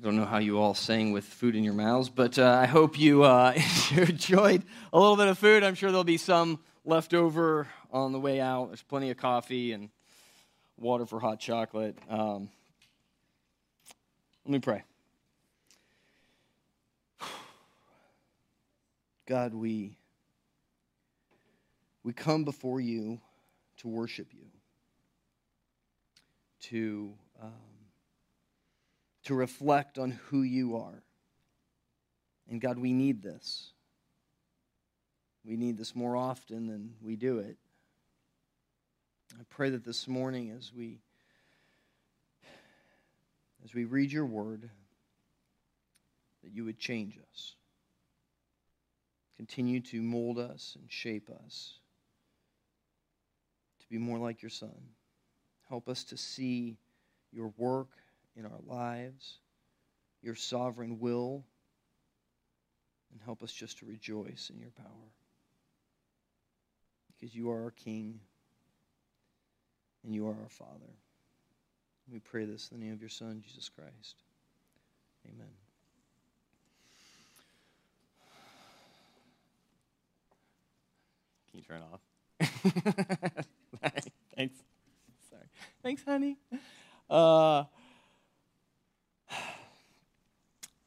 I don't know how you all sang with food in your mouths, but uh, I hope you uh, enjoyed a little bit of food. I'm sure there'll be some left over on the way out. There's plenty of coffee and water for hot chocolate. Um, let me pray. God, we, we come before you to worship you, to. Um, to reflect on who you are. And God, we need this. We need this more often than we do it. I pray that this morning as we as we read your word that you would change us. Continue to mold us and shape us to be more like your son. Help us to see your work in our lives, your sovereign will, and help us just to rejoice in your power. Because you are our King and you are our Father. We pray this in the name of your Son, Jesus Christ. Amen. Can you turn off? Thanks. Sorry. Thanks, honey. Uh,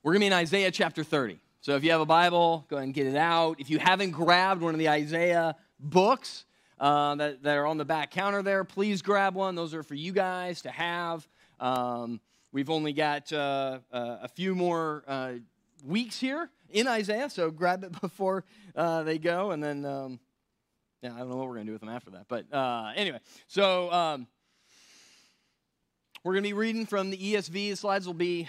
we're going to be in Isaiah chapter 30. So if you have a Bible, go ahead and get it out. If you haven't grabbed one of the Isaiah books uh, that, that are on the back counter there, please grab one. Those are for you guys to have. Um, we've only got uh, uh, a few more uh, weeks here in Isaiah, so grab it before uh, they go. And then, um, yeah, I don't know what we're going to do with them after that. But uh, anyway, so. Um, we're going to be reading from the ESV. The slides will be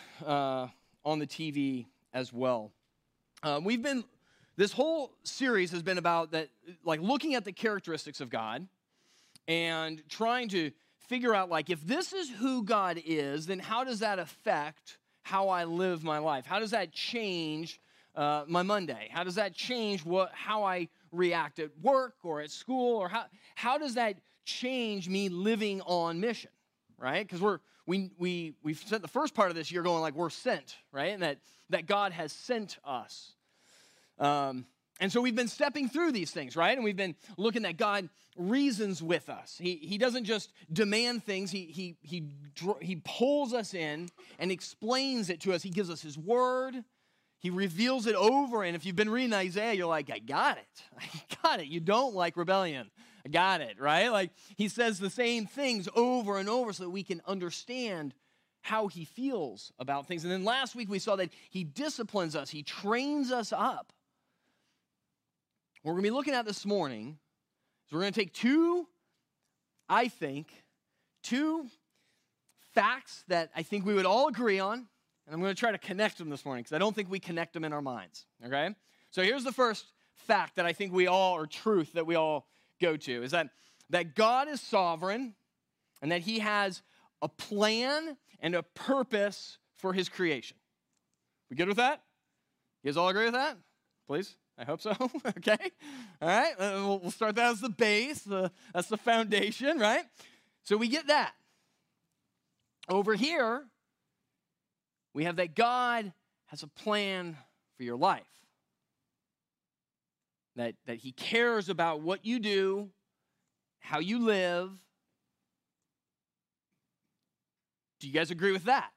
on the TV as well. Uh, we've been, this whole series has been about that, like looking at the characteristics of God and trying to figure out, like, if this is who God is, then how does that affect how I live my life? How does that change uh, my Monday? How does that change what, how I react at work or at school? Or how, how does that change me living on mission, right? Because we're, we, we, we've spent the first part of this year going like we're sent, right? And that, that God has sent us. Um, and so we've been stepping through these things, right? And we've been looking that God reasons with us. He, he doesn't just demand things, he, he, he, he pulls us in and explains it to us. He gives us His word, He reveals it over. And if you've been reading Isaiah, you're like, I got it. I got it. You don't like rebellion. Got it, right? Like he says the same things over and over so that we can understand how he feels about things. And then last week we saw that he disciplines us, he trains us up. What we're going to be looking at this morning is we're going to take two, I think, two facts that I think we would all agree on, and I'm going to try to connect them this morning because I don't think we connect them in our minds, okay? So here's the first fact that I think we all, or truth that we all go to is that, that God is sovereign and that He has a plan and a purpose for His creation. We good with that? You guys all agree with that? Please? I hope so. okay. All right. Uh, we'll start that as the base. The, that's the foundation, right? So we get that. Over here, we have that God has a plan for your life that, that He cares about what you do, how you live. Do you guys agree with that?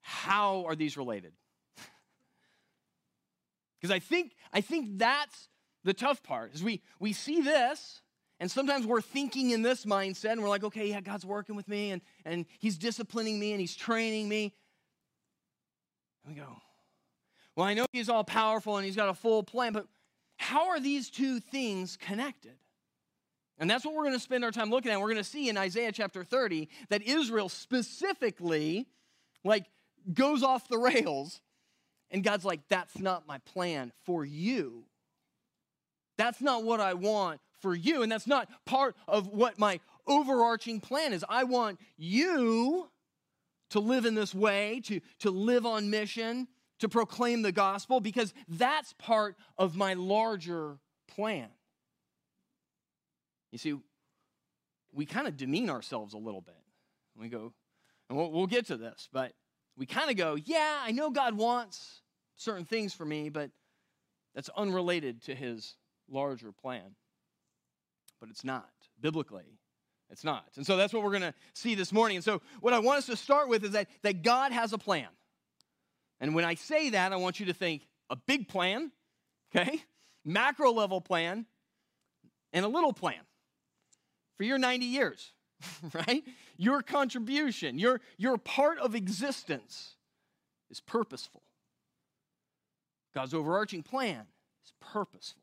How are these related? Because I think, I think that's the tough part is we, we see this and sometimes we're thinking in this mindset and we're like okay yeah god's working with me and, and he's disciplining me and he's training me and we go well, I know he's all powerful and he's got a full plan, but how are these two things connected? And that's what we're going to spend our time looking at. We're going to see in Isaiah chapter 30 that Israel specifically like goes off the rails and God's like that's not my plan for you. That's not what I want for you and that's not part of what my overarching plan is. I want you to live in this way, to, to live on mission, to proclaim the gospel because that's part of my larger plan. You see, we kind of demean ourselves a little bit. And We go, And we'll, we'll get to this, but we kind of go, yeah, I know God wants certain things for me, but that's unrelated to his larger plan. But it's not. Biblically, it's not. And so that's what we're going to see this morning. And so what I want us to start with is that, that God has a plan. And when I say that, I want you to think a big plan, okay? Macro level plan, and a little plan for your 90 years, right? Your contribution, your, your part of existence is purposeful. God's overarching plan is purposeful.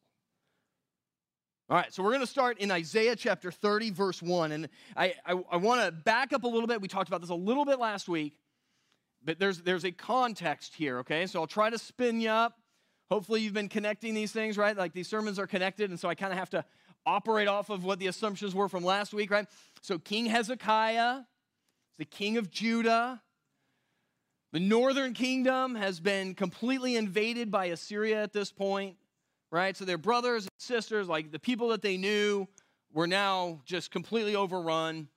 All right, so we're going to start in Isaiah chapter 30, verse 1. And I, I, I want to back up a little bit. We talked about this a little bit last week, but there's, there's a context here, okay? So I'll try to spin you up. Hopefully, you've been connecting these things, right? Like these sermons are connected, and so I kind of have to operate off of what the assumptions were from last week, right? So, King Hezekiah, the king of Judah. The northern kingdom has been completely invaded by Assyria at this point, right? So, their brothers and sisters, like the people that they knew, were now just completely overrun.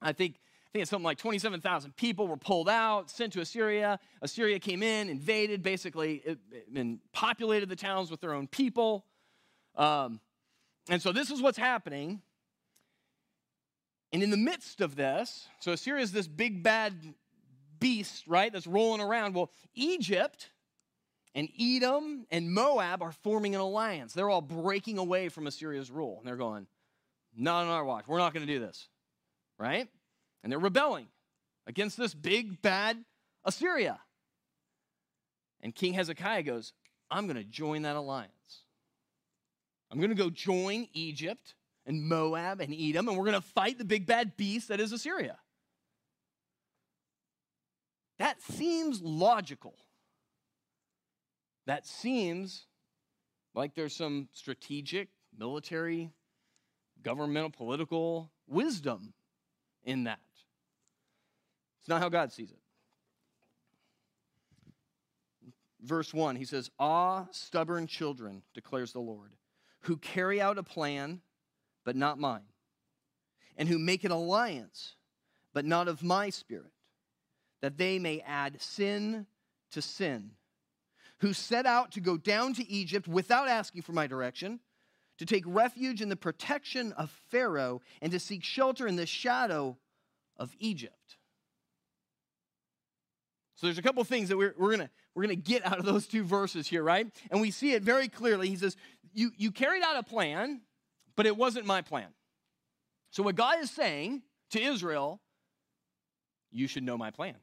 I think. Think it's something like 27,000 people were pulled out, sent to Assyria. Assyria came in, invaded, basically, and populated the towns with their own people. Um, and so this is what's happening. And in the midst of this, so Assyria is this big bad beast, right, that's rolling around. Well, Egypt and Edom and Moab are forming an alliance. They're all breaking away from Assyria's rule. And they're going, not on our watch. We're not going to do this, right? And they're rebelling against this big bad Assyria. And King Hezekiah goes, I'm going to join that alliance. I'm going to go join Egypt and Moab and Edom, and we're going to fight the big bad beast that is Assyria. That seems logical. That seems like there's some strategic, military, governmental, political wisdom in that. It's not how God sees it. Verse 1, he says, Ah, stubborn children, declares the Lord who carry out a plan, but not mine, and who make an alliance, but not of my spirit, that they may add sin to sin, who set out to go down to Egypt without asking for my direction, to take refuge in the protection of Pharaoh, and to seek shelter in the shadow of Egypt. So there's a couple things that we're, we're going we're gonna get out of those two verses here, right? And we see it very clearly. He says, you, you carried out a plan, but it wasn't my plan. So, what God is saying to Israel, you should know my plan.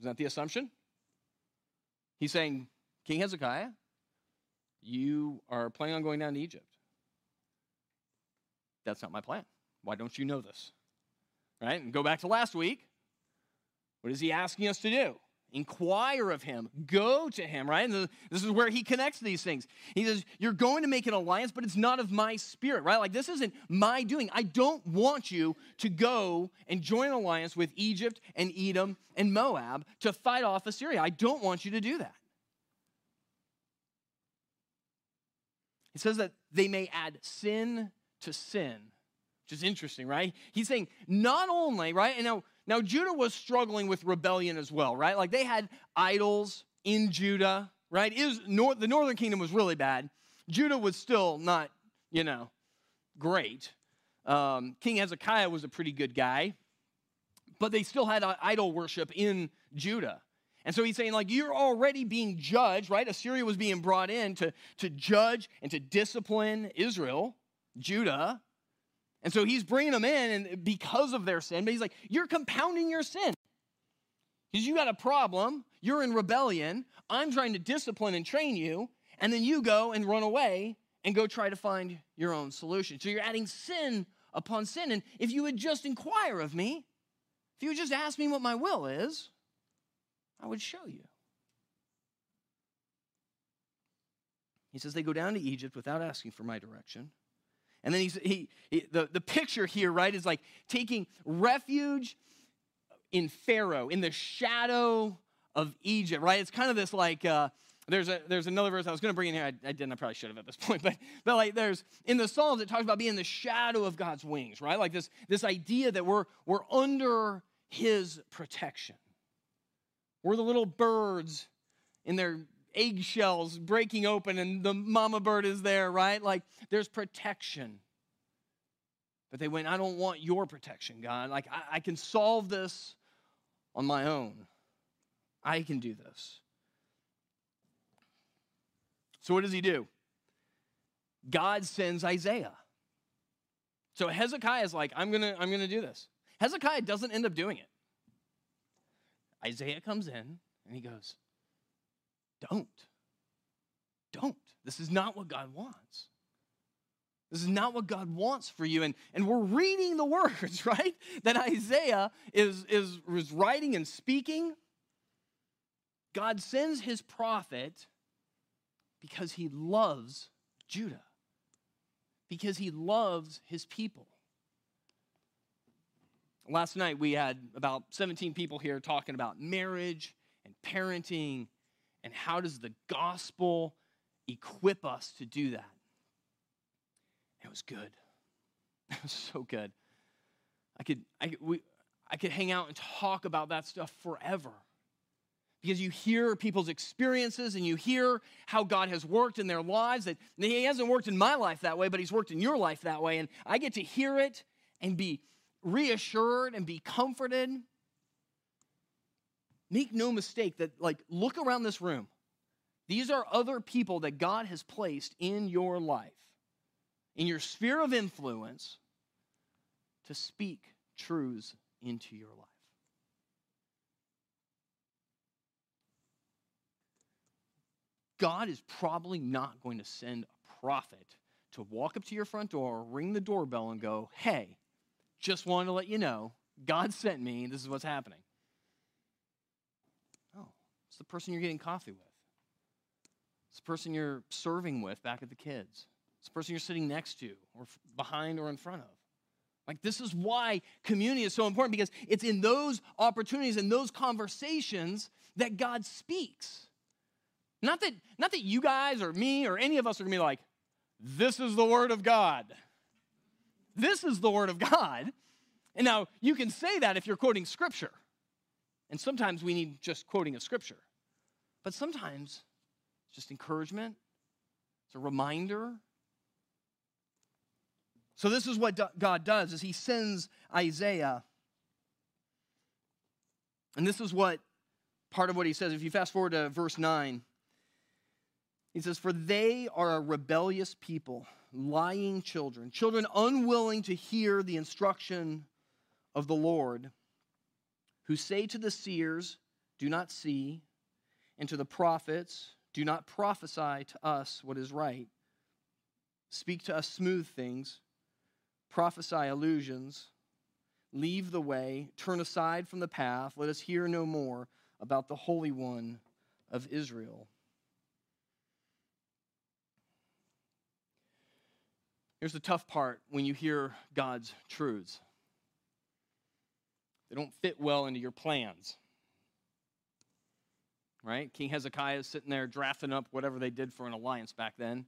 Is that the assumption? He's saying, King Hezekiah, you are planning on going down to Egypt. That's not my plan. Why don't you know this? Right? And go back to last week. What is he asking us to do? Inquire of him. Go to him, right? And this is where he connects these things. He says, You're going to make an alliance, but it's not of my spirit, right? Like, this isn't my doing. I don't want you to go and join an alliance with Egypt and Edom and Moab to fight off Assyria. I don't want you to do that. He says that they may add sin to sin, which is interesting, right? He's saying, not only, right? And now, now, Judah was struggling with rebellion as well, right? Like they had idols in Judah, right? Is nor- the northern kingdom was really bad. Judah was still not, you know, great. Um, King Hezekiah was a pretty good guy, but they still had idol worship in Judah. And so he's saying, like, you're already being judged, right? Assyria was being brought in to, to judge and to discipline Israel, Judah. And so he's bringing them in and because of their sin, but he's like, you're compounding your sin. Because you got a problem, you're in rebellion, I'm trying to discipline and train you, and then you go and run away and go try to find your own solution. So you're adding sin upon sin. And if you would just inquire of me, if you would just ask me what my will is, I would show you. He says they go down to Egypt without asking for my direction. And then he's, he, he, the, the picture here, right, is like taking refuge in Pharaoh, in the shadow of Egypt, right? It's kind of this like, uh, there's, a, there's another verse I was going to bring in here. I, I, didn't. I probably should have at this point. But, but like there's, in the Psalms, it talks about being in the shadow of God's wings, right? Like this, this idea that we're, we're under his protection. We're the little birds in their eggshells breaking open, and the mama bird is there, right? Like there's protection. But they went, I don't want your protection, God. Like I, I can solve this on my own. I can do this. So what does he do? God sends Isaiah. So Hezekiah is like, I'm gonna, I'm gonna do this. Hezekiah doesn't end up doing it. Isaiah comes in and he goes, Don't. Don't. This is not what God wants. This is not what God wants for you. And, and we're reading the words, right? That Isaiah is, is, is writing and speaking. God sends his prophet because he loves Judah, because he loves his people. Last night we had about 17 people here talking about marriage and parenting and how does the gospel equip us to do that. It was good. It was so good. I could, I, we, I could hang out and talk about that stuff forever because you hear people's experiences and you hear how God has worked in their lives. That He hasn't worked in my life that way, but He's worked in your life that way. And I get to hear it and be reassured and be comforted. Make no mistake that, like, look around this room. These are other people that God has placed in your life, in your sphere of influence, to speak truths into your life. God is probably not going to send a prophet to walk up to your front door, ring the doorbell, and go, Hey, just wanted to let you know, God sent me, this is what's happening. It's the person you're getting coffee with. It's the person you're serving with back at the kids. It's the person you're sitting next to, or behind, or in front of. Like, this is why community is so important because it's in those opportunities and those conversations that God speaks. Not that, not that you guys or me or any of us are gonna be like, this is the word of God. This is the word of God. And now you can say that if you're quoting scripture. And sometimes we need just quoting a scripture. But sometimes it's just encouragement, it's a reminder. So this is what God does is he sends Isaiah. And this is what part of what he says. If you fast forward to verse 9, he says, For they are a rebellious people, lying children, children unwilling to hear the instruction of the Lord, who say to the seers, Do not see, and to the prophets, Do not prophesy to us what is right. Speak to us smooth things, prophesy illusions, leave the way, turn aside from the path, let us hear no more about the Holy One of Israel. Here's the tough part when you hear God's truths they don't fit well into your plans. Right? King Hezekiah is sitting there drafting up whatever they did for an alliance back then.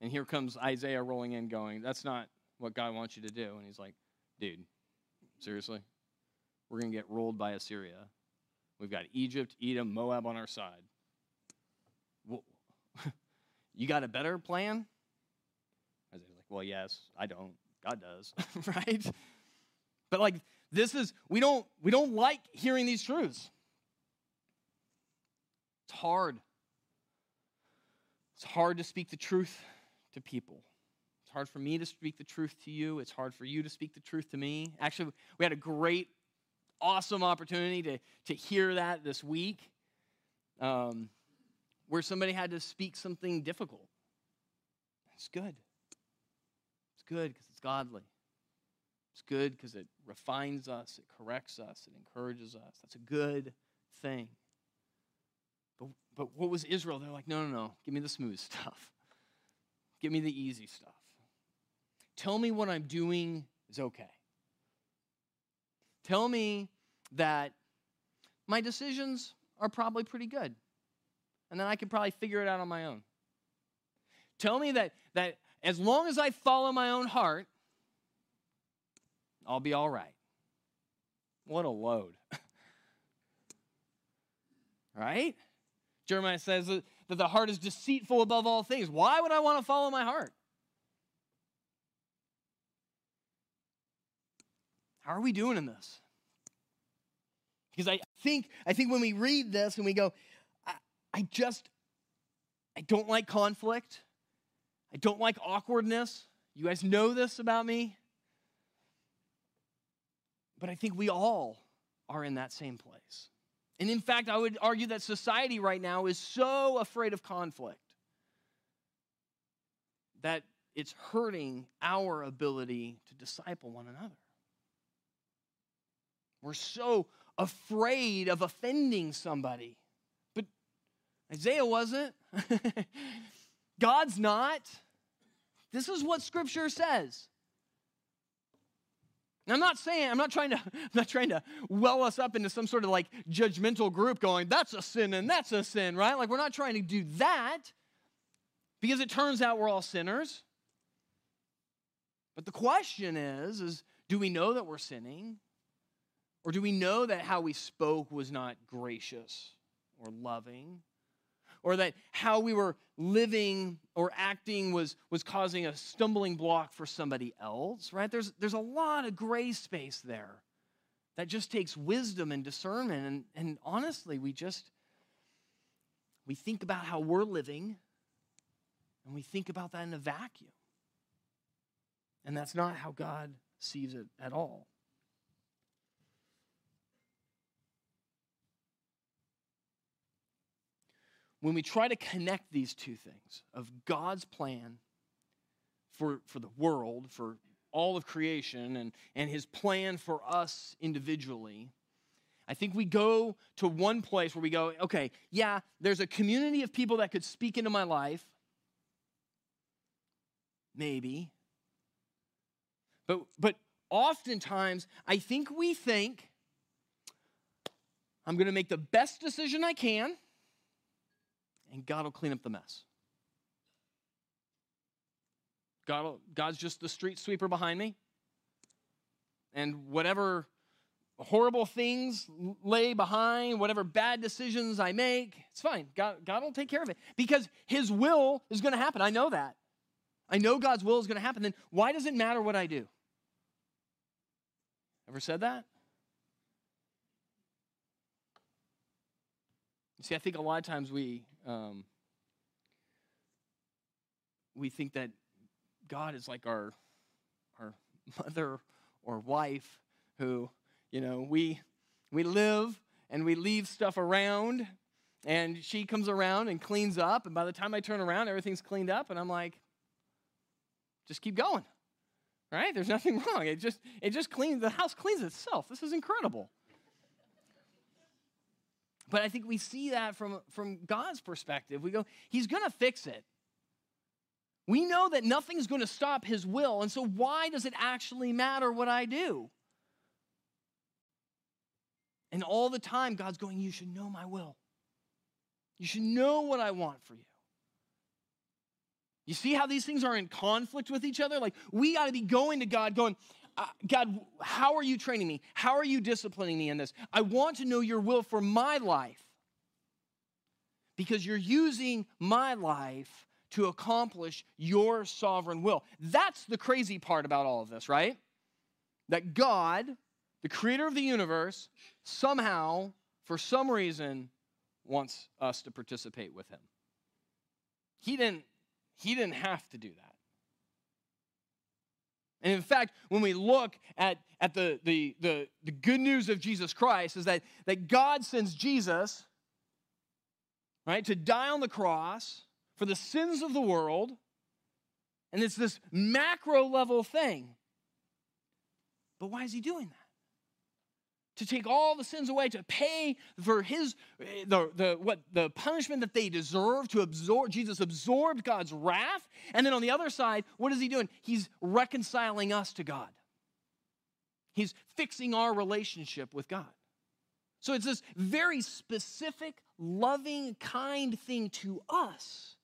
And here comes Isaiah rolling in, going, That's not what God wants you to do. And he's like, Dude, seriously? We're going to get rolled by Assyria. We've got Egypt, Edom, Moab on our side. you got a better plan? Isaiah's like, Well, yes, I don't. God does, right? But like this is we don't we don't like hearing these truths. It's hard. It's hard to speak the truth to people. It's hard for me to speak the truth to you. It's hard for you to speak the truth to me. Actually, we had a great, awesome opportunity to, to hear that this week um, where somebody had to speak something difficult. It's good It's good because it's godly. It's good because it refines us, it corrects us, it encourages us. That's a good thing. But, but what was Israel? They're like, no, no, no, give me the smooth stuff. Give me the easy stuff. Tell me what I'm doing is okay. Tell me that my decisions are probably pretty good. And then I can probably figure it out on my own. Tell me that, that as long as I follow my own heart, I'll be all right. What a load. right? Jeremiah says that the heart is deceitful above all things. Why would I want to follow my heart? How are we doing in this? Because I think, I think when we read this and we go, I, I just, I don't like conflict. I don't like awkwardness. You guys know this about me. But I think we all are in that same place. And in fact, I would argue that society right now is so afraid of conflict that it's hurting our ability to disciple one another. We're so afraid of offending somebody. But Isaiah wasn't. God's not. This is what scripture says. I'm not saying, I'm not trying to, I'm not trying to well us up into some sort of like judgmental group going, that's a sin and that's a sin, right? Like we're not trying to do that because it turns out we're all sinners. But the question is, is do we know that we're sinning? Or do we know that how we spoke was not gracious or loving? Or that how we were living or acting was, was causing a stumbling block for somebody else, right? There's, there's a lot of gray space there that just takes wisdom and discernment. And, and honestly, we just, we think about how we're living and we think about that in a vacuum. And that's not how God sees it at all. When we try to connect these two things of God's plan for, for the world, for all of creation, and, and his plan for us individually, I think we go to one place where we go, okay, yeah, there's a community of people that could speak into my life. Maybe. But, but oftentimes, I think we think, I'm going to make the best decision I can and God will clean up the mess. God will, God's just the street sweeper behind me. And whatever horrible things lay behind, whatever bad decisions I make, it's fine. God, God will take care of it because His will is going to happen. I know that. I know God's will is going to happen. Then why does it matter what I do? Ever said that? See, I think a lot of times we um, we think that God is like our our mother or wife who, you know, we we live and we leave stuff around and she comes around and cleans up and by the time I turn around everything's cleaned up and I'm like just keep going. Right? There's nothing wrong. It just it just cleans the house cleans itself. This is incredible. But I think we see that from, from God's perspective. We go, He's going to fix it. We know that nothing's going to stop His will. And so, why does it actually matter what I do? And all the time, God's going, You should know my will. You should know what I want for you. You see how these things are in conflict with each other? Like, we got to be going to God, going, God, how are you training me? How are you disciplining me in this? I want to know your will for my life because you're using my life to accomplish your sovereign will. That's the crazy part about all of this, right? That God, the creator of the universe, somehow, for some reason, wants us to participate with him. He didn't, he didn't have to do that. And in fact, when we look at, at the, the, the, the good news of Jesus Christ, is that, that God sends Jesus, right, to die on the cross for the sins of the world. And it's this macro level thing. But why is he doing that? To take all the sins away, to pay for his eh, the, the what the punishment that they deserve, to absorb Jesus absorbed God's wrath. And then on the other side, what is he doing? He's reconciling us to God. He's fixing our relationship with God. So it's this very specific, loving, kind thing to us.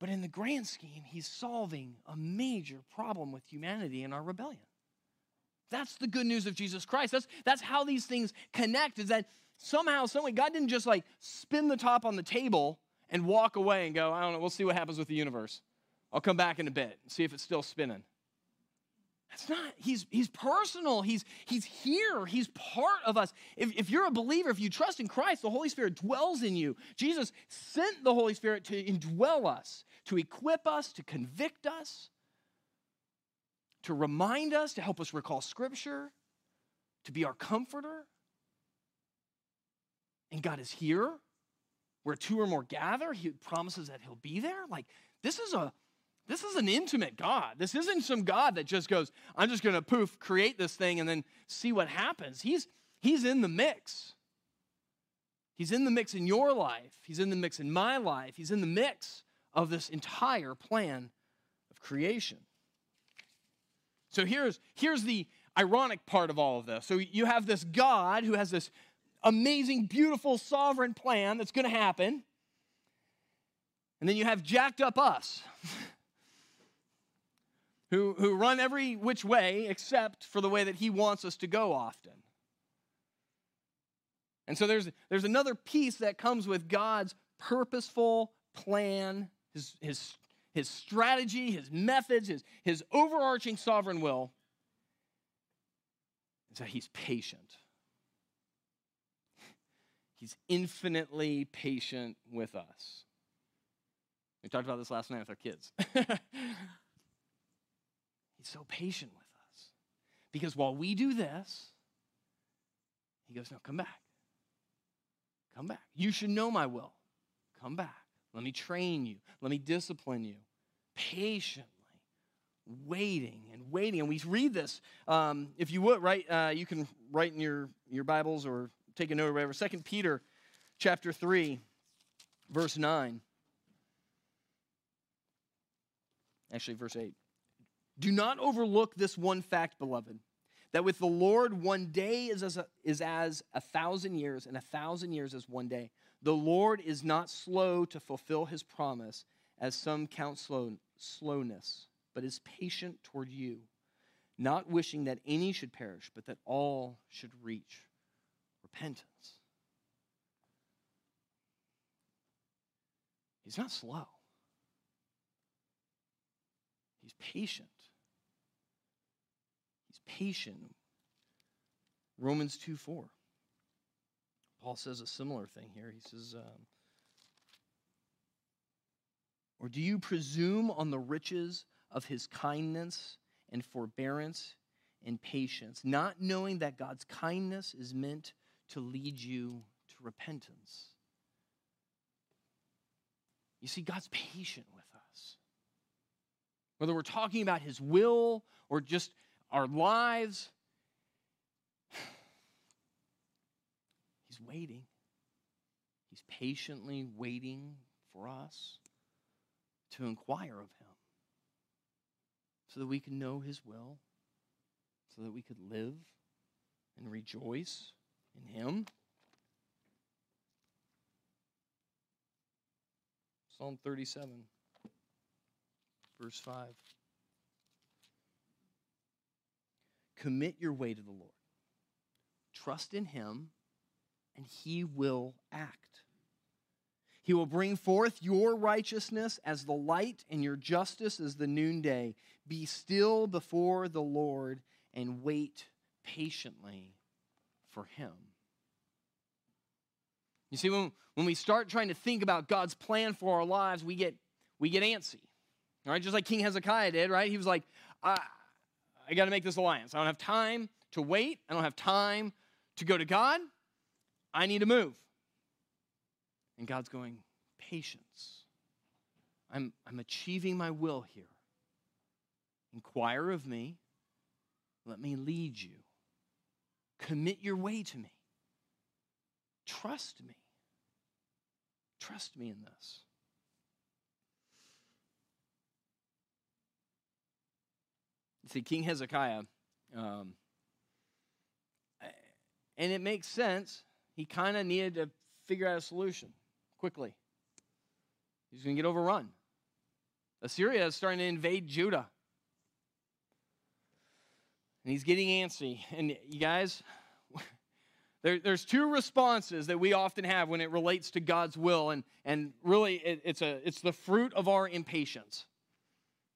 But in the grand scheme, he's solving a major problem with humanity and our rebellion. That's the good news of Jesus Christ. That's, that's how these things connect, is that somehow, someway, God didn't just like spin the top on the table and walk away and go, I don't know, we'll see what happens with the universe. I'll come back in a bit and see if it's still spinning. That's not, he's, he's personal. He's, he's here. He's part of us. If, if you're a believer, if you trust in Christ, the Holy Spirit dwells in you. Jesus sent the Holy Spirit to indwell us, to equip us, to convict us, to remind us, to help us recall Scripture, to be our comforter. And God is here. Where two or more gather, He promises that He'll be there. Like, this is a this is an intimate God. This isn't some God that just goes, I'm just going to poof, create this thing and then see what happens. He's, he's in the mix. He's in the mix in your life. He's in the mix in my life. He's in the mix of this entire plan of creation. So here's, here's the ironic part of all of this. So you have this God who has this amazing, beautiful, sovereign plan that's going to happen. And then you have jacked up us. who, who run every which way except for the way that he wants us to go often. And so there's, there's another piece that comes with God's purposeful plan, his, his, his strategy, his methods, his, his overarching sovereign will, is that he's patient. He's infinitely patient with us. We talked about this last night with our kids. He's so patient with us. Because while we do this, he goes, No, come back. Come back. You should know my will. Come back. Let me train you. Let me discipline you. Patiently waiting and waiting. And we read this. Um, if you would, right, uh, you can write in your, your Bibles or take a note or whatever. Second Peter chapter 3, verse 9. Actually, verse 8. Do not overlook this one fact, beloved, that with the Lord, one day is as, a, is as a thousand years, and a thousand years as one day. The Lord is not slow to fulfill his promise, as some count slow, slowness, but is patient toward you, not wishing that any should perish, but that all should reach repentance. He's not slow. He's patient He's patient. Romans 2 4. Paul says a similar thing here. He says, um, Or do you presume on the riches of his kindness and forbearance and patience, not knowing that God's kindness is meant to lead you to repentance? You see, God's patient with us. Whether we're talking about his will or just our lives. Waiting. He's patiently waiting for us to inquire of Him so that we can know His will, so that we could live and rejoice in Him. Psalm 37, verse 5. Commit your way to the Lord. Trust in Him, and He will act. He will bring forth your righteousness as the light and your justice as the noonday. Be still before the Lord and wait patiently for Him. You see, when, when we start trying to think about God's plan for our lives, we get, we get antsy. All right, just like King Hezekiah did, right? He was like, I, I got to make this alliance. I don't have time to wait. I don't have time to go to God. I need to move. And God's going, patience. I'm, I'm achieving my will here. Inquire of me. Let me lead you. Commit your way to me. Trust me. Trust me in this. See, King Hezekiah, um, and it makes sense. He kind of needed to figure out a solution quickly. He's going to get overrun. Assyria is starting to invade Judah. And he's getting antsy. And you guys, there, there's two responses that we often have when it relates to God's will. And, and really, it, it's, a, it's the fruit of our impatience.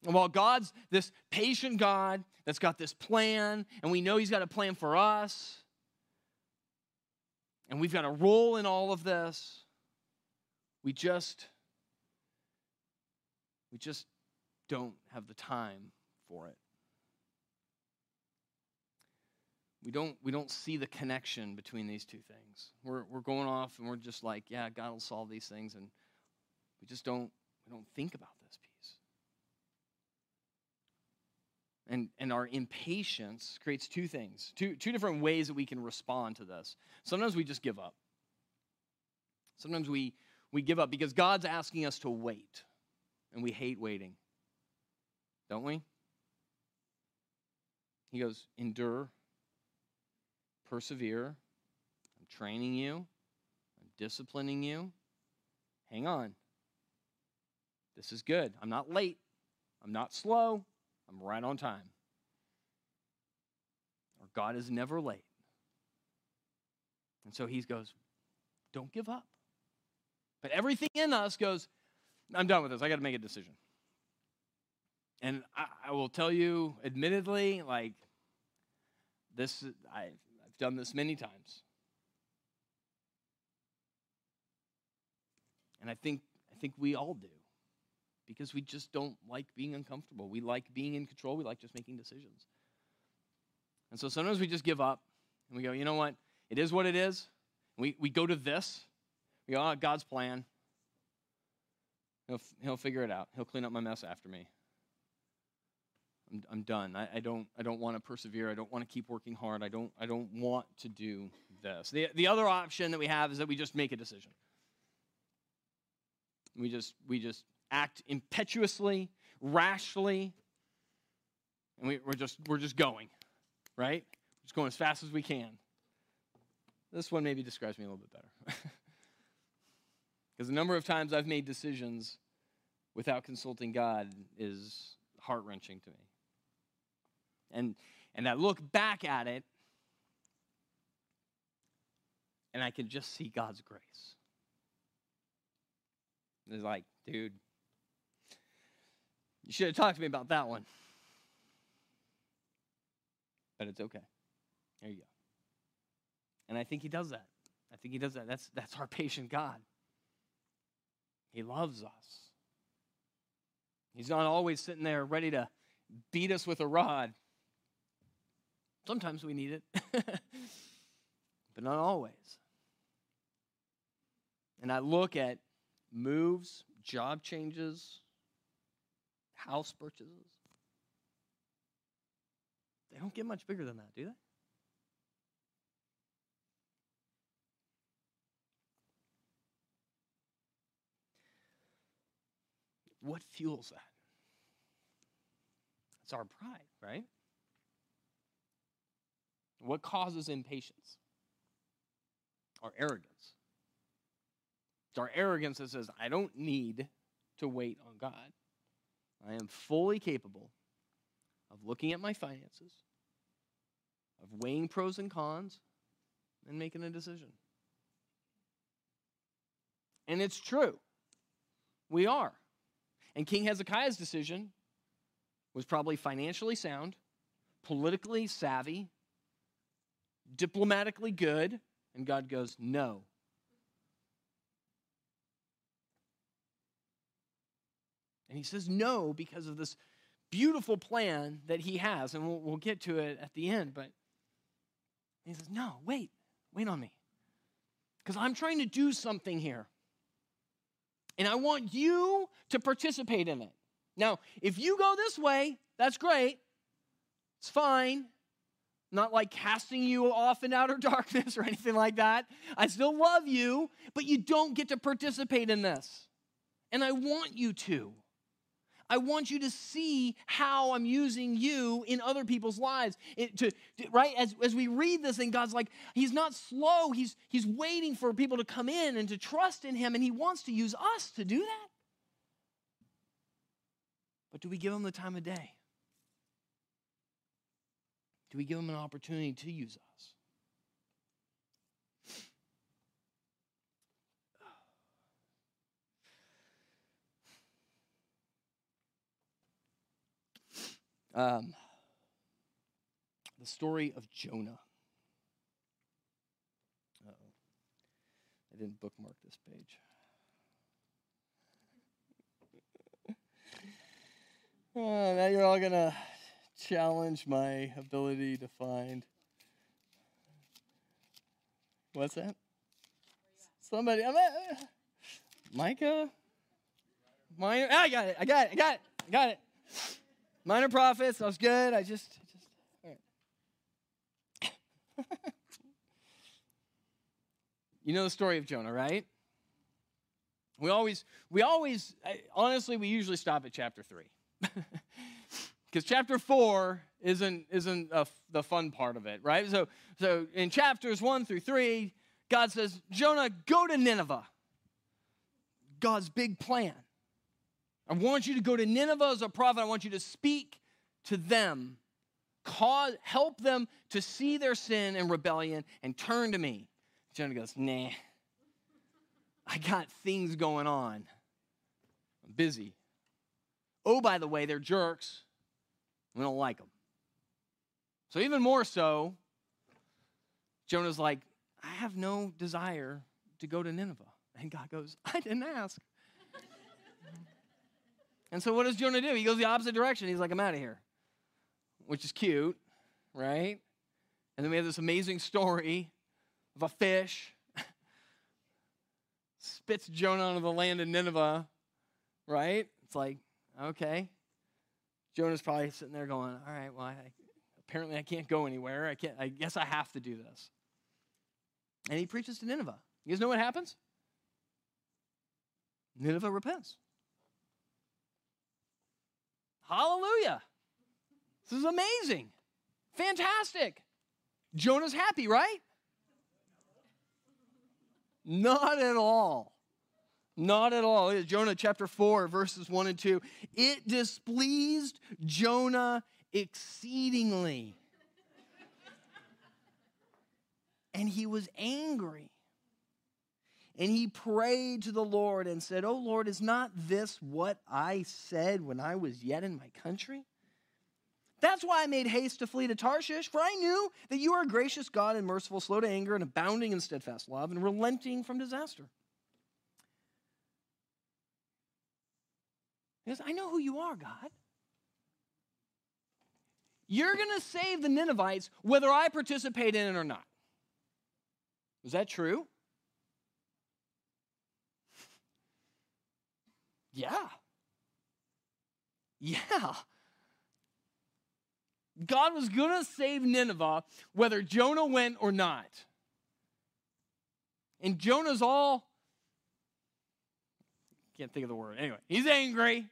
And while God's this patient God that's got this plan, and we know He's got a plan for us, and we've got a role in all of this, we just we just don't have the time for it. We don't, we don't see the connection between these two things. We're, we're going off and we're just like, yeah, God will solve these things, and we just don't, we don't think about this piece. And, and our impatience creates two things, two, two different ways that we can respond to this. Sometimes we just give up. Sometimes we, we give up because God's asking us to wait and we hate waiting. Don't we? He goes, endure, persevere. I'm training you, I'm disciplining you. Hang on. This is good. I'm not late, I'm not slow, I'm right on time. Or God is never late. And so he goes, Don't give up. But everything in us goes, I'm done with this. I got to make a decision. And I, I, will tell you, admittedly, like this, I, I've done this many times. And I think, I think we all do because we just don't like being uncomfortable. We like being in control. We like just making decisions. And so sometimes we just give up and we go, you know what? It is what it is. We, we go to this. We go, oh, God's plan. He'll, he'll figure it out. He'll clean up my mess after me. I'm, I'm done. I, I, don't, I don't want to persevere. I don't want to keep working hard. I don't, I don't want to do this. The, the other option that we have is that we just make a decision. We just, we just act impetuously, rashly, and we, we're, just, we're just going, right? Just going as fast as we can. This one maybe describes me a little bit better. Because the number of times I've made decisions without consulting God is heart wrenching to me. And, and I look back at it and I can just see God's grace. It's like, dude, you should have talked to me about that one. But it's okay. There you go. And I think he does that. I think he does that. That's, that's our patient God. He loves us. He's not always sitting there ready to beat us with a rod. Sometimes we need it, but not always. And I look at moves, job changes, house purchases. They don't get much bigger than that, do they? What fuels that? It's our pride, right? What causes impatience? Our arrogance. It's our arrogance that says, I don't need to wait on God. I am fully capable of looking at my finances, of weighing pros and cons, and making a decision. And it's true. We are. And King Hezekiah's decision was probably financially sound, politically savvy, diplomatically good, and God goes, No. And he says no because of this beautiful plan that he has, and we'll, we'll get to it at the end, but he says, No, wait, wait on me. Because I'm trying to do something here. And I want you to participate in it. Now, if you go this way, that's great. It's fine. Not like casting you off in outer darkness or anything like that. I still love you, but you don't get to participate in this. And I want you to. I want you to see how I'm using you in other people's lives. It, to, to, right? As, as we read this, and God's like, He's not slow. He's, he's waiting for people to come in and to trust in Him, and He wants to use us to do that. But do we give Him the time of day? Do we give him an opportunity to use us? Um, the story of Jonah. oh I didn't bookmark this page. oh, now you're all going to challenge my ability to find. What's that? Somebody, I'm at, Micah? Minor, I got it, I got it, I got it, I got it. Minor prophets, that was good. I just, just you know the story of Jonah, right? We always, we always, honestly, we usually stop at chapter three. Because chapter four isn't, isn't the fun part of it, right? So, so in chapters one through three, God says, Jonah, go to Nineveh. God's big plan. I want you to go to Nineveh as a prophet. I want you to speak to them, cause, help them to see their sin and rebellion and turn to me. Jonah goes, Nah, I got things going on. I'm busy. Oh, by the way, they're jerks. We don't like them. So, even more so, Jonah's like, I have no desire to go to Nineveh. And God goes, I didn't ask. And so what does Jonah do? He goes the opposite direction. He's like, I'm out of here, which is cute, right? And then we have this amazing story of a fish spits Jonah onto the land of Nineveh, right? It's like, okay. Jonah's probably sitting there going, all right, well, I, apparently I can't go anywhere. I, can't, I guess I have to do this. And he preaches to Nineveh. You guys know what happens? Nineveh repents. Hallelujah. This is amazing. Fantastic. Jonah's happy, right? Not at all. Not at all. Jonah chapter 4, verses 1 and 2. It displeased Jonah exceedingly. and he was angry. And he prayed to the Lord and said, Oh Lord, is not this what I said when I was yet in my country? That's why I made haste to flee to Tarshish, for I knew that you are a gracious God and merciful, slow to anger, and abounding in steadfast love, and relenting from disaster. He goes, I know who you are, God. You're going to save the Ninevites whether I participate in it or not. Is that true? Yeah. Yeah. God was going to save Nineveh whether Jonah went or not. And Jonah's all, can't think of the word. Anyway, he's angry.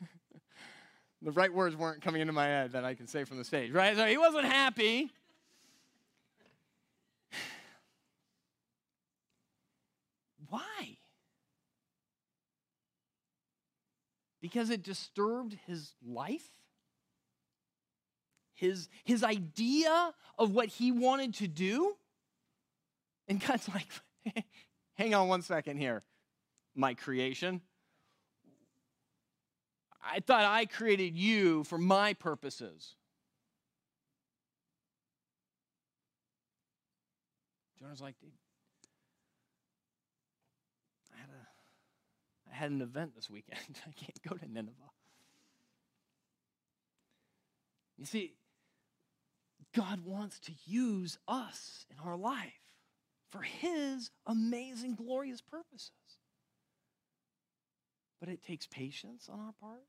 the right words weren't coming into my head that I can say from the stage, right? So he wasn't happy. Why? Because it disturbed his life, his, his idea of what he wanted to do. And God's like, hang on one second here, my creation. I thought I created you for my purposes. Jonah's like, dude, I had an event this weekend. I can't go to Nineveh. You see, God wants to use us in our life for His amazing, glorious purposes. But it takes patience on our part.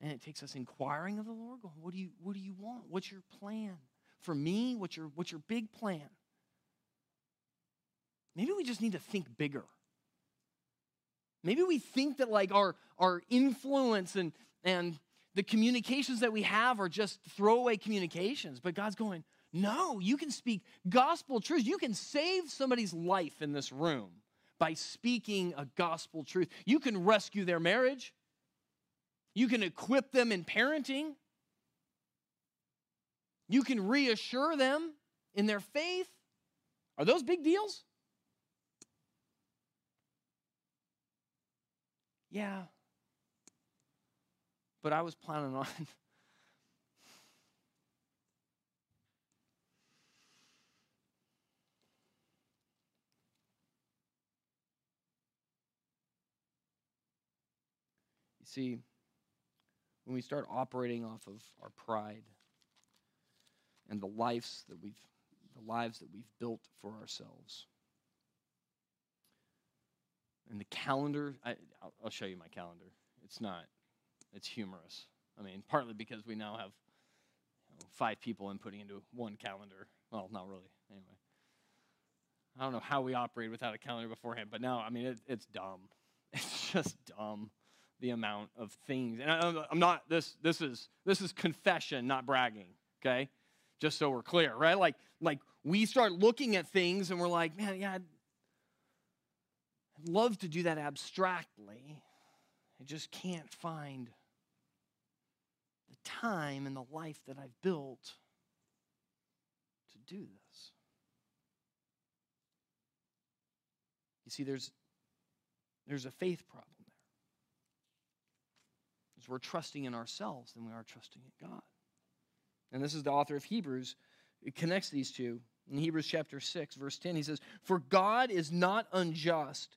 And it takes us inquiring of the Lord, going, what do you, what do you want? What's your plan? For me, what's your, what's your big plan? Maybe we just need to think bigger. Maybe we think that like our, our influence and, and the communications that we have are just throwaway communications, but God's going, no, you can speak gospel truth. You can save somebody's life in this room by speaking a gospel truth. You can rescue their marriage. You can equip them in parenting. You can reassure them in their faith. Are those big deals? Yeah. But I was planning on you see, when we start operating off of our pride and the lives that we've the lives that we've built for ourselves. And the calendar, I, will show you my calendar. It's not, it's humorous. I mean, partly because we now have you know, five people inputting into one calendar. Well, not really, anyway. I don't know how we operated without a calendar beforehand, but now, I mean, it, it's dumb. It's just dumb the amount of things. And I, am not this this is this is confession, not bragging, okay? Just so we're clear, right? Like like we start looking at things and we're like, man, yeah, I'd, love to do that abstractly. I just can't find the time and the life that I've built to do this. You see, there's there's a faith problem there. Because we're trusting in ourselves than we are trusting in God. And this is the author of Hebrews. It connects these two. In Hebrews chapter 6, verse 10, he says, For God is not unjust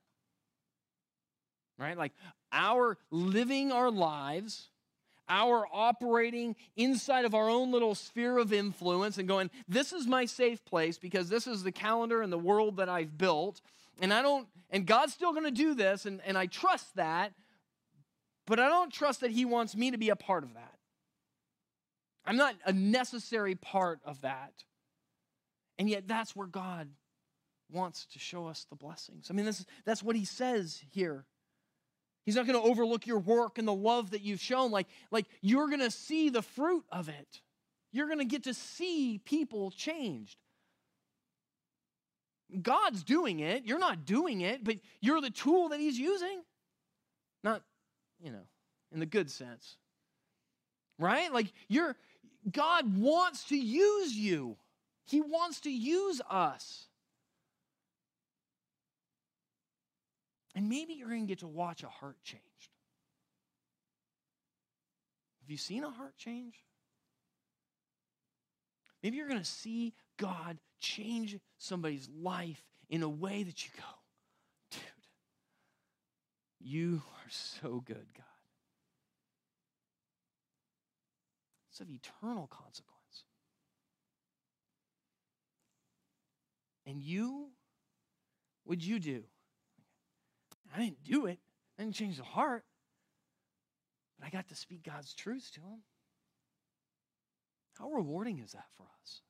Right? Like our living our lives, our operating inside of our own little sphere of influence and going, this is my safe place because this is the calendar and the world that I've built. And I don't, and God's still going to do this, and, and I trust that, but I don't trust that He wants me to be a part of that. I'm not a necessary part of that. And yet, that's where God wants to show us the blessings. I mean, this, that's what He says here. He's not going to overlook your work and the love that you've shown. Like, like you're going to see the fruit of it. You're going to get to see people changed. God's doing it. You're not doing it, but you're the tool that He's using. Not you know, in the good sense. Right? Like you're God wants to use you. He wants to use us. And maybe you're going to get to watch a heart changed. Have you seen a heart change? Maybe you're going to see God change somebody's life in a way that you go, dude, you are so good, God. It's of eternal consequence. And you, what'd you do? I didn't do it. I didn't change the heart. But I got to speak God's truth to him. How rewarding is that for us?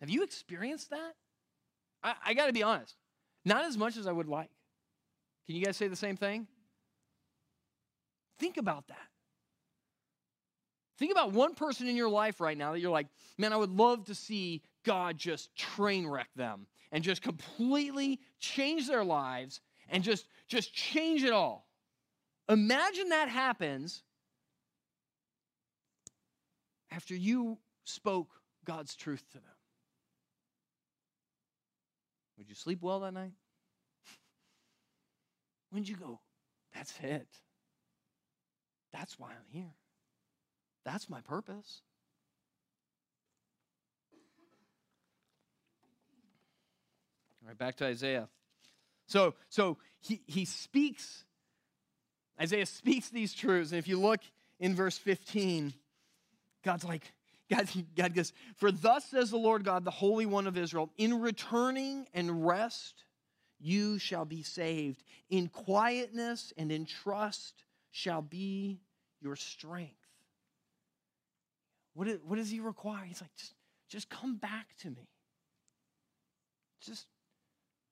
Have you experienced that? I, I got to be honest, not as much as I would like. Can you guys say the same thing? Think about that. Think about one person in your life right now that you're like, man, I would love to see God just train wreck them and just completely change their lives and just, just change it all. Imagine that happens after you spoke God's truth to them. Would you sleep well that night? When'd you go? That's it. That's why I'm here. That's my purpose. All right, back to Isaiah. So, so he, he speaks, Isaiah speaks these truths. And if you look in verse 15, God's like, God, God goes, For thus says the Lord God, the Holy One of Israel, in returning and rest you shall be saved. In quietness and in trust shall be your strength. What, what does he require? He's like, just, just come back to me. Just,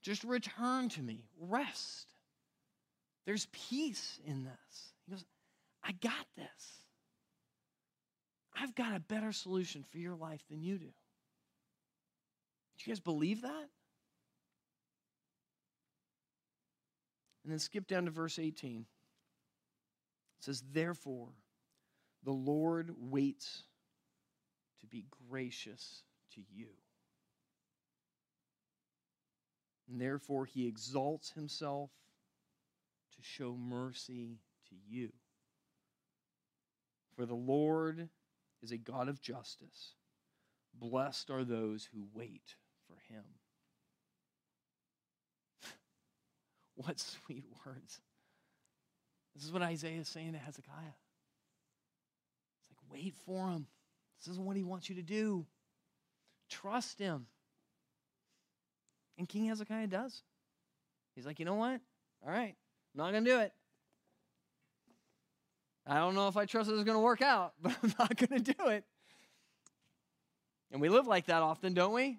just return to me. Rest. There's peace in this. He goes, I got this. I've got a better solution for your life than you do. Do you guys believe that? And then skip down to verse 18. It says, Therefore, the Lord waits to be gracious to you. And therefore, he exalts himself to show mercy to you. For the Lord is a God of justice. Blessed are those who wait for him. what sweet words. This is what Isaiah is saying to Hezekiah. It's like, wait for him. This isn't what he wants you to do. Trust him. And King Hezekiah does. He's like, you know what? All right, I'm not going to do it. I don't know if I trust this is going to work out, but I'm not going to do it. And we live like that often, don't we?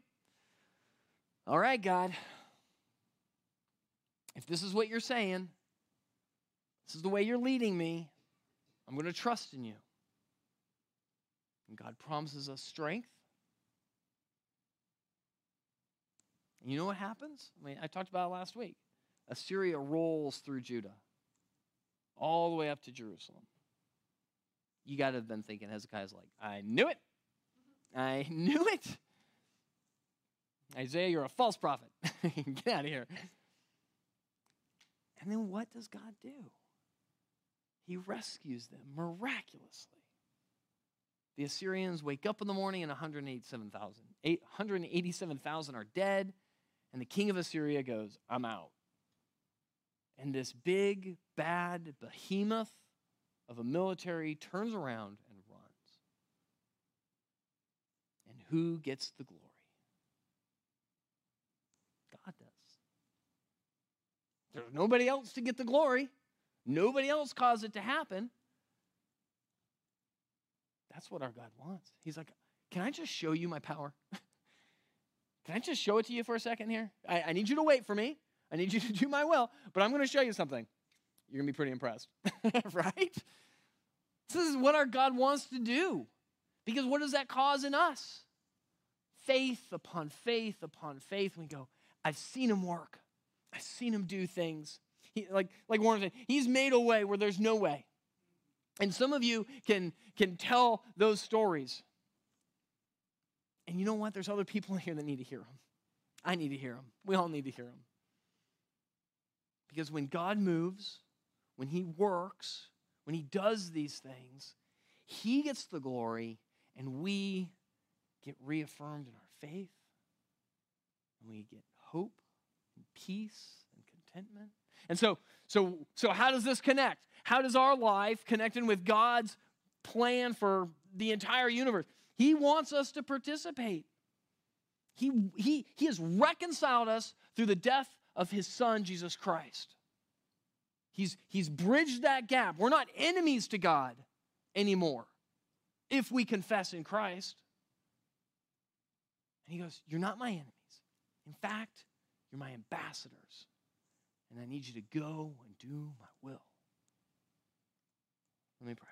All right, God. If this is what you're saying, this is the way you're leading me, I'm going to trust in you. And God promises us strength. And you know what happens? I mean, I talked about it last week. Assyria rolls through Judah all the way up to Jerusalem. You got to have been thinking, Hezekiah's like, I knew it. I knew it. Isaiah, you're a false prophet. Get out of here. And then what does God do? He rescues them miraculously. The Assyrians wake up in the morning and 187,000 187,000 are dead. And the king of Assyria goes, I'm out. And this big, bad behemoth of a military turns around and runs. And who gets the glory? God does. There's nobody else to get the glory. Nobody else caused it to happen. That's what our God wants. He's like, Can I just show you my power? Can I just show it to you for a second here? I, I need you to wait for me. I need you to do my will, but I'm going to show you something. You're going to be pretty impressed, right? This is what our God wants to do. Because what does that cause in us? Faith upon faith upon faith. We go, I've seen him work. I've seen him do things. He, like, like Warren said, he's made a way where there's no way. And some of you can, can tell those stories. And you know what? There's other people in here that need to hear them. I need to hear them. We all need to hear them. Because when God moves, when He works, when He does these things, He gets the glory and we get reaffirmed in our faith and we get hope and peace and contentment. And so, so, so how does this connect? How does our life connect in with God's plan for the entire universe? He wants us to participate. He, he, he has reconciled us through the death of his son, Jesus Christ. He's, he's bridged that gap. We're not enemies to God anymore if we confess in Christ. And he goes, You're not my enemies. In fact, you're my ambassadors. And I need you to go and do my will. Let me pray.